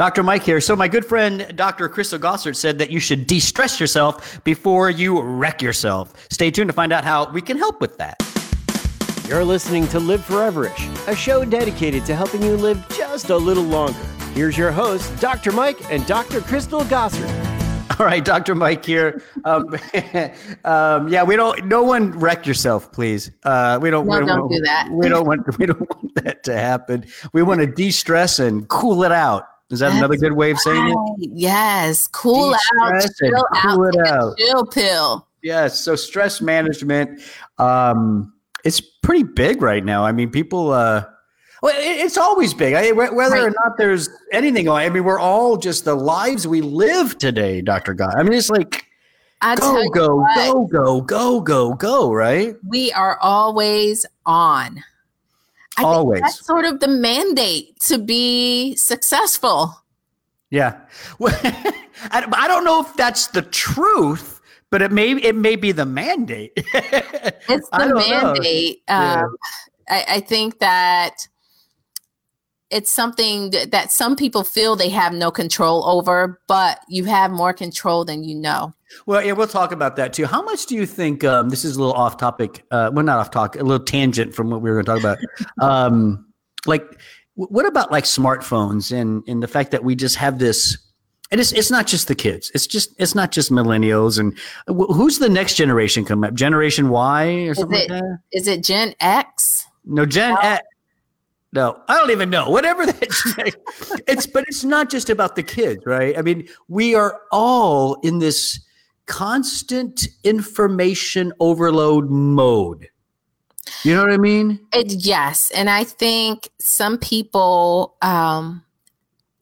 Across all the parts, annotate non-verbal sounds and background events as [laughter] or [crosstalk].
Dr. Mike here. So, my good friend Dr. Crystal Gossard said that you should de stress yourself before you wreck yourself. Stay tuned to find out how we can help with that. You're listening to Live Foreverish, a show dedicated to helping you live just a little longer. Here's your hosts, Dr. Mike and Dr. Crystal Gossard. All right, Dr. Mike here. Um, [laughs] um, yeah, we don't. No one wreck yourself, please. Uh, we don't. No, we don't, don't do that. We don't want. We don't [laughs] want that to happen. We want to de-stress and cool it out. Is that another good way of saying it? Yes, cool out, chill cool out, it out. chill pill. Yes. So stress management, um, it's pretty big right now. I mean, people. Uh, well, it, it's always big. I, wh- whether or not there's anything going. I mean, we're all just the lives we live today, Doctor God. I mean, it's like I go, go, go, go, go, go, go. Right. we are always on. I Always. That's sort of the mandate to be successful. Yeah. Well, [laughs] I, don't know if that's the truth, but it may it may be the mandate. [laughs] It's the mandate. Yeah. Um, I, I think that it's something that, that some people feel they have no control over, but you have more control than you know. Well, yeah, we'll talk about that too. How much do you think? Um, this is a little off topic. Uh, well, not off topic. A little tangent from what we were going to talk about. [laughs] um, like, what about like smartphones and and the fact that we just have this? And it's it's not just the kids. It's just it's not just millennials. And wh- who's the next generation coming up? Generation Y or Is something it, like that? is it Gen X? No, Gen X. No, I don't even know. Whatever that, [laughs] it's but it's not just about the kids, right? I mean, we are all in this constant information overload mode. You know what I mean? It, yes, and I think some people. Um,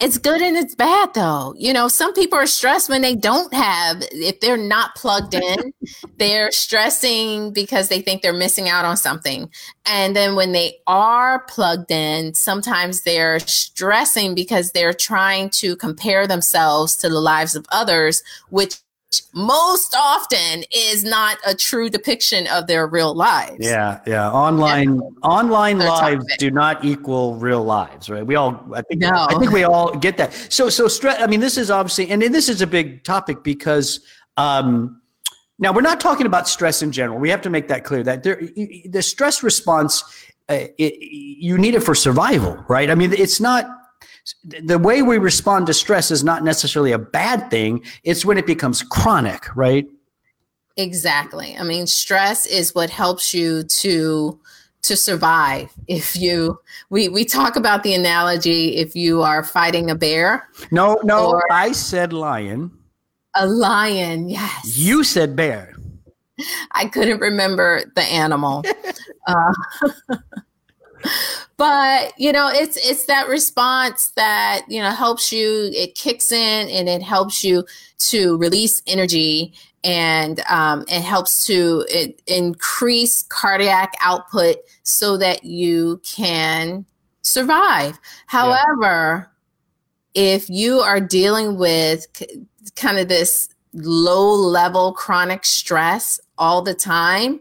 it's good and it's bad though. You know, some people are stressed when they don't have, if they're not plugged in, [laughs] they're stressing because they think they're missing out on something. And then when they are plugged in, sometimes they're stressing because they're trying to compare themselves to the lives of others, which most often is not a true depiction of their real lives. Yeah, yeah. Online online They're lives do not equal real lives, right? We all I think No. I think we all get that. So so stress I mean this is obviously and this is a big topic because um now we're not talking about stress in general. We have to make that clear that there the stress response uh, it, you need it for survival, right? I mean it's not the way we respond to stress is not necessarily a bad thing. It's when it becomes chronic, right? Exactly. I mean, stress is what helps you to to survive. If you we we talk about the analogy if you are fighting a bear, No, no, I said lion. a lion, yes. You said bear. I couldn't remember the animal. [laughs] uh, [laughs] but you know, it's it's that response that you know helps you. It kicks in and it helps you to release energy and um, it helps to it, increase cardiac output so that you can survive. However, if you are dealing with k- kind of this low level chronic stress all the time,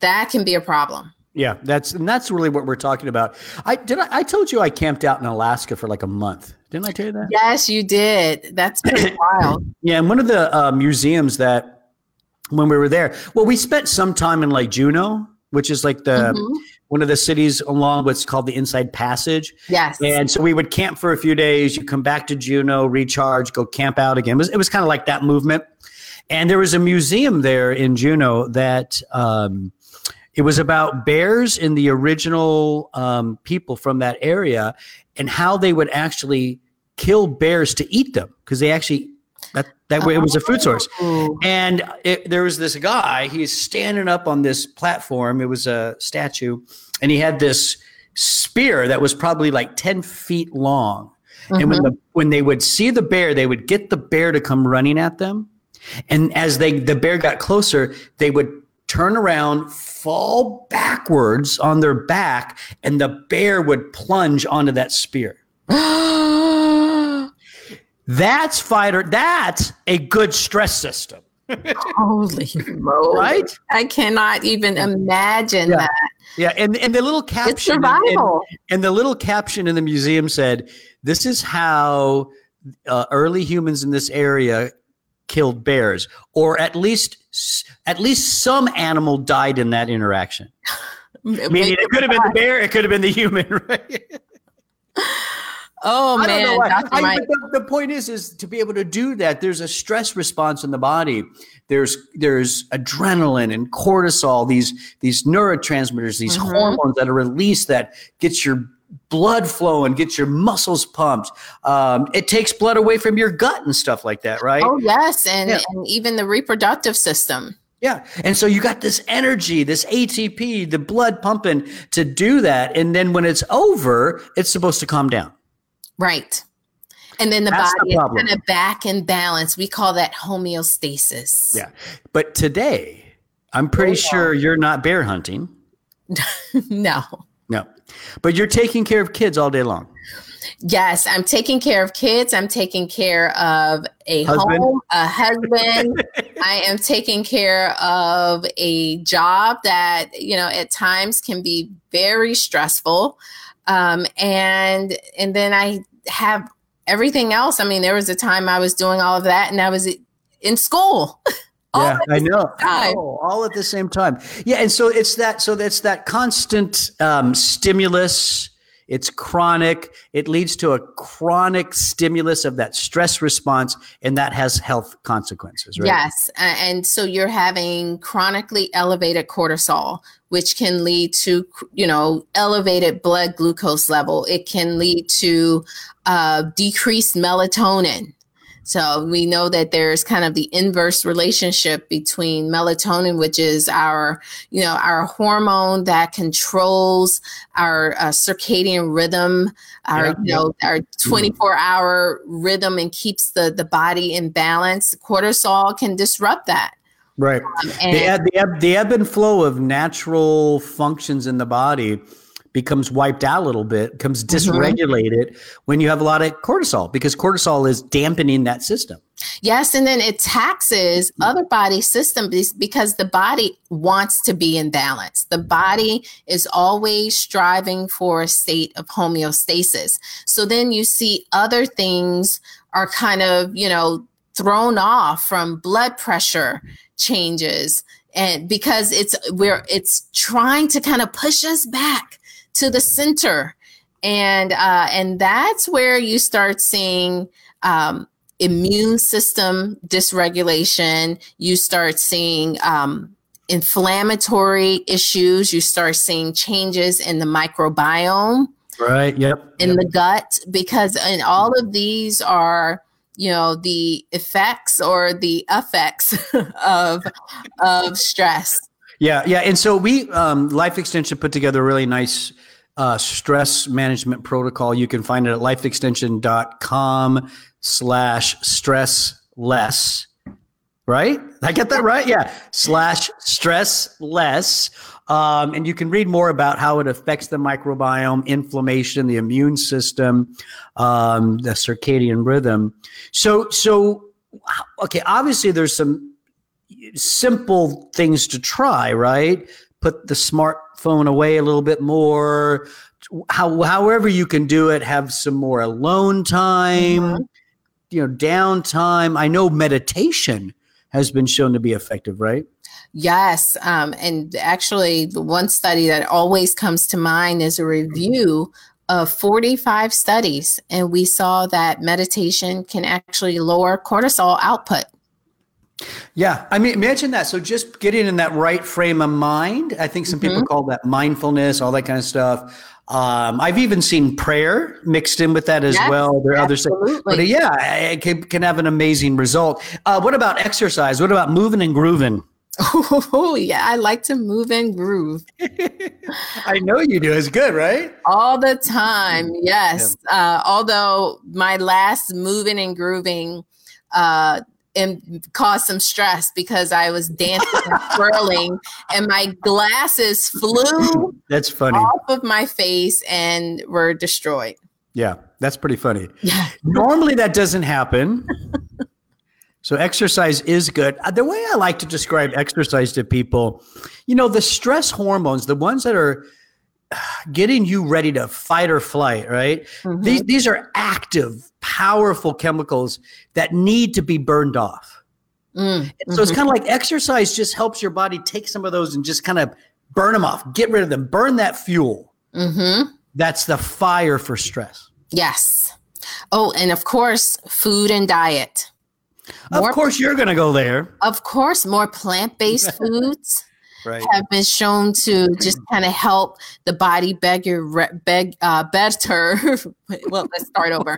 that can be a problem. Yeah, that's and that's really what we're talking about. I did. I, I told you I camped out in Alaska for like a month. Didn't I tell you that? Yes, you did. That's pretty [coughs] wild. Yeah, and one of the uh, museums that when we were there, well, we spent some time in like Juneau, which is like the Mhm. one of the cities along what's called the Inside Passage. Yes. And so we would camp for a few days. You come back to Juneau, recharge, go camp out again. It was, it was kind of like that movement. And there was a museum there in Juneau that um, it was about bears and the original um, people from that area and how they would actually kill bears to eat them because they actually that that way it was a food source. And it, there was this guy, he's standing up on this platform. It was a statue, and he had this spear that was probably like 10 feet long. And when the when they would see the bear, they would get the bear to come running at them. And as they the bear got closer, they would turn around, fall backwards on their back, and the bear would plunge onto that spear. [gasps] That's fighter. That's a good stress system. Holy moly. Right? I cannot even imagine Yeah. that. Yeah, and and the little It's caption and- survival. And the little caption in the museum said, "This is how uh, early humans in this area killed bears, or at least at least some animal died in that interaction. [laughs] Meaning, it could have been the bear, it could have been the human, [laughs] right? Oh I man. I- the, the point is, is to be able to do that. There's a stress response in the body. There's there's adrenaline and cortisol. These these neurotransmitters, these Mhm. hormones that are released that gets your blood flowing, gets your muscles pumped. Um, it takes blood away from your gut and stuff like that, right? Oh yes, and, Yeah. and even the reproductive system. Yeah. And so you got this energy, this ATP, the blood pumping to do that. And then when it's over, it's supposed to calm down. Right. And then the That's the body is problem. kind of back in balance. We call that homeostasis. Yeah. But today, I'm pretty sure you're not bear hunting. [laughs] no. No. But you're taking care of kids all day long. Yes, I'm taking care of kids. I'm taking care of a Husband? home, a husband. [laughs] I am taking care of a job that, you know, at times can be very stressful. Um, and and then I have everything else. I mean, there was a time I was doing all of that and I was in school. [laughs] All yeah, I know. Oh, all at the same time. Yeah, and so it's that. So it's that constant um, stimulus. It's chronic. It leads to a chronic stimulus of that stress response, and that has health consequences. Right? Yes. And so you're having chronically elevated cortisol, which can lead to, you know, elevated blood glucose level. It can lead to uh, decreased melatonin. So we know that there's kind of the inverse relationship between melatonin, which is our, you know, our hormone that controls our uh, circadian rhythm, our, Yeah, you know, our 24 hour rhythm and keeps the, the body in balance. Cortisol can disrupt that. Right. Um, the, and ebb, the, ebb, the ebb and flow of natural functions in the body becomes wiped out a little bit, becomes Mm-hmm. dysregulated when you have a lot of cortisol because cortisol is dampening that system. yes, and then it taxes other body systems because the body wants to be in balance. The body is always striving for a state of homeostasis. So then you see other things are kind of, you know, thrown off from blood pressure changes and because it's we're it's trying to kind of push us back to the center and uh and that's where you start seeing um immune system dysregulation you start seeing um inflammatory issues you start seeing changes in the microbiome Right. Yep. in the gut because and all of these are you know the effects or the effects [laughs] of of stress Yeah, yeah. And so we, um, Life Extension put together a really nice uh, stress management protocol. You can find it at lifeextension.com slash stress less. Right? I get that right? Yeah. Slash stress less. Um, and you can read more about how it affects the microbiome, inflammation, the immune system, um, the circadian rhythm. So, so, okay, obviously there's some simple things to try, right? Put the smartphone away a little bit more. How, however you can do it, have some more alone time, you know, downtime. I know meditation has been shown to be effective, right? Yes. Um, and actually, the one study that always comes to mind is a review of 45 studies. And we saw that meditation can actually lower cortisol output. Yeah, I mean, imagine that. So just getting in that right frame of mind. I think some people call that mindfulness, all that kind of stuff. Um, I've even seen prayer mixed in with that as Yes, well. There are other absolutely. but yeah, it can, can have an amazing result. Uh, what about exercise? What about moving and grooving? Oh, yeah. I like to move and groove [laughs] I know you do. It's good, right? all the time. Yes. Uh, although my last moving and grooving uh, and caused some stress because I was dancing and [laughs] twirling and my glasses flew That's funny. off of my face and were destroyed. Yeah, that's pretty funny. Yeah. Normally that doesn't happen. So exercise is good. Uh, The way I like to describe exercise to people, you know, the stress hormones, the ones that are uh, getting you ready to fight or flight, right? Mhm. These these are active, powerful chemicals that need to be burned off. Mm, So it's kind of like exercise just helps your body take some of those and just kind of burn them off, get rid of them, burn that fuel. hmm That's the fire for stress. Yes. Oh, and of course, food and diet. More- of course, you're going to go there, Of course, more plant based [laughs] foods right? have been shown to just [clears throat] kind of help the body beg your beg uh, better. [laughs] well, let's start over.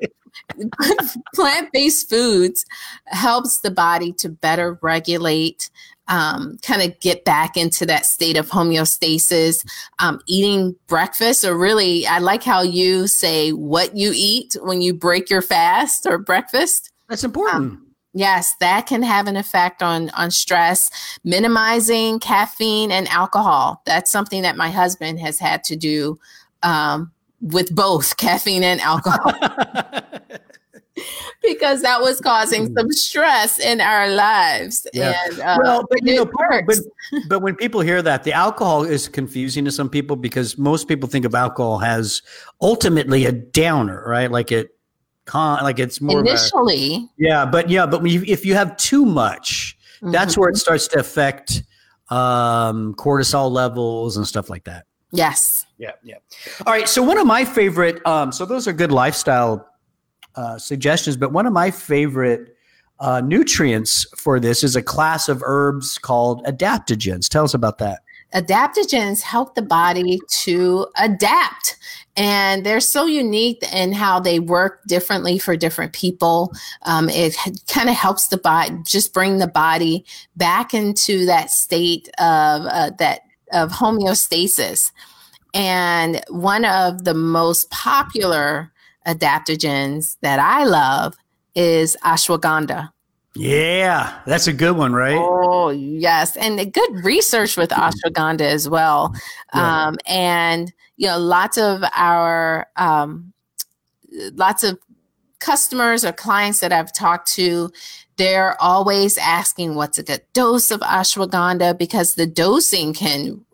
[laughs] plant based foods helps the body to better regulate. Um, kind of get back into that state of homeostasis. Um, eating breakfast, or really, I like how you say what you eat when you break your fast or breakfast. That's important. Yes, that can have an effect on on stress. Minimizing caffeine and alcohol. That's something that my husband has had to do um, with both [laughs] caffeine and alcohol [laughs] because that was causing some stress in our lives. Yeah. And uh, well, but you know, but, [laughs] but when people hear that, the alcohol is confusing to some people because most people think of alcohol as ultimately a downer, right? Like it, con, like it's more of a, initially, yeah. But yeah, but when you, if you have too much, that's Mhm. where it starts to affect um, cortisol levels and stuff like that. yes, Yeah, yeah. All right. So one of my favorite, um, so those are good lifestyle uh, suggestions, but one of my favorite uh, nutrients for this is a class of herbs called adaptogens. Tell us about that. Adaptogens help the body to adapt. And they're so unique in how they work differently for different people. Um, it kind of helps the body just bring the body back into that state of uh, that of homeostasis. And one of the most popular adaptogens that i love is ashwagandha Yeah, that's a good one, right? Oh, yes. And the good research with ashwagandha as well. Yeah. Um, and, you know, lots of our, um, lots of customers or clients that I've talked to, they're always asking what's a good dose of ashwagandha because the dosing can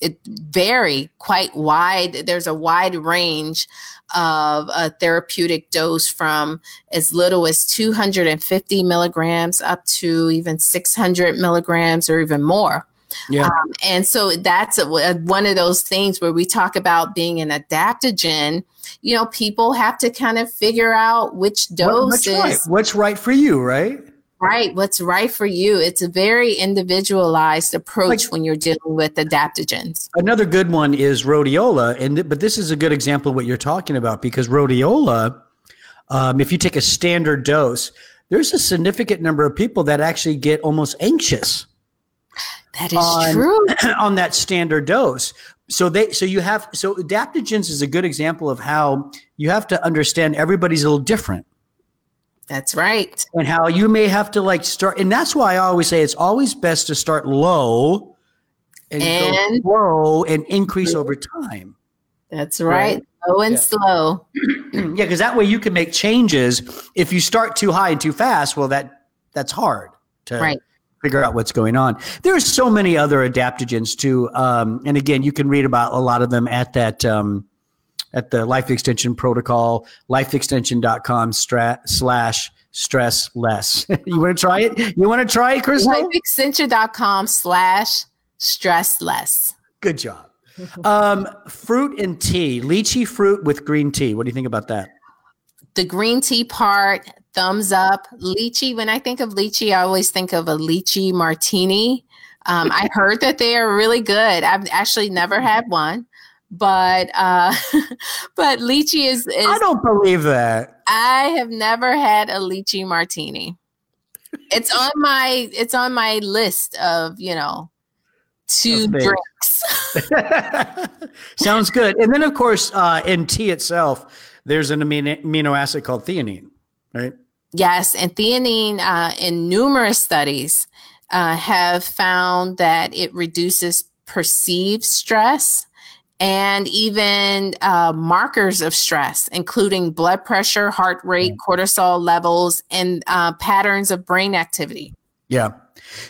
it vary quite wide. There's a wide range of a therapeutic dose from as little as 250 milligrams up to even 600 milligrams or even more. Yeah. Um, and so that's a, one of those things where we talk about being an adaptogen. You know, people have to kind of figure out which What- dose what's is right? What's right for you, right? Right, what's right for you. It's a very individualized approach Like- when you're dealing with adaptogens. Another good one is rhodiola, and but this is a good example of what you're talking about because rhodiola, um, if you take a standard dose, there's a significant number of people that actually get almost anxious That is On- true. [clears throat] on that standard dose. So they, so you have, so adaptogens is a good example of how you have to understand everybody's a little different. That's right. and how you may have to like start and that's why i always say it's always best to start low and, And- slow and increase over time That's right. Right. Low and Yeah. slow. [clears throat] yeah because that way you can make changes if you start too high and too fast well that that's hard to Right. figure out what's going on there's so many other adaptogens too um, and again you can read about a lot of them at that um, at the life extension protocol lifeextension.com stra- slash stress less [laughs] you want to try it you want to try it crystal Lifeextension.com slash stress less. Good job. Um, fruit and tea, lychee fruit with green tea. What do you think about that? The green tea part, thumbs up. Lychee, when I think of lychee, I always think of a lychee martini. Um, I heard that they are really good. I've actually never had one, but uh, [laughs] but lychee is, is I don't believe that. I have never had a lychee martini. It's on my it's on my list of, you know, two drinks. [laughs] [laughs] Sounds good. And then, of course, uh, in tea itself, there's an amino, amino acid called theanine, right? Yes, and theanine uh, in numerous studies uh, have found that it reduces perceived stress and even uh, markers of stress, including blood pressure, heart rate, cortisol levels, and uh, patterns of brain activity. Yeah.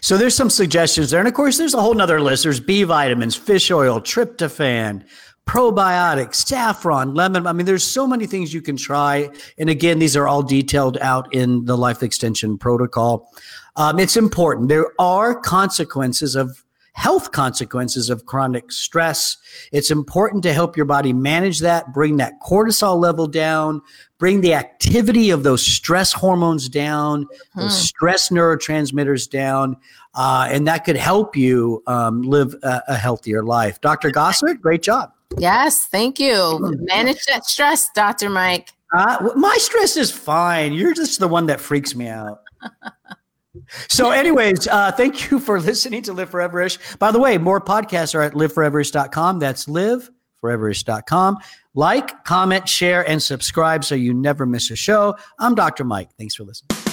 So there's some suggestions there. And of course, there's a whole nother list. There's B vitamins, fish oil, tryptophan, probiotics, saffron, lemon. I mean, there's so many things you can try. And again, these are all detailed out in the life extension protocol. Um, it's important. There are consequences of health consequences of chronic stress. It's important to help your body manage that, bring that cortisol level down, bring the activity of those stress hormones down, hmm. those stress neurotransmitters down. Uh, and that could help you um, live a, a, healthier life. Dr. Gossard, great job. Yes, thank you. Manage that stress, Dr. Mike. Uh, my stress is fine. You're just the one that freaks me out. [laughs] So, anyways, uh, thank you for listening to Live Foreverish. By the way, more podcasts are at liveforeverish.com. That's liveforeverish.com. Like, comment, share, and subscribe so you never miss a show. I'm Dr. Mike. Thanks for listening.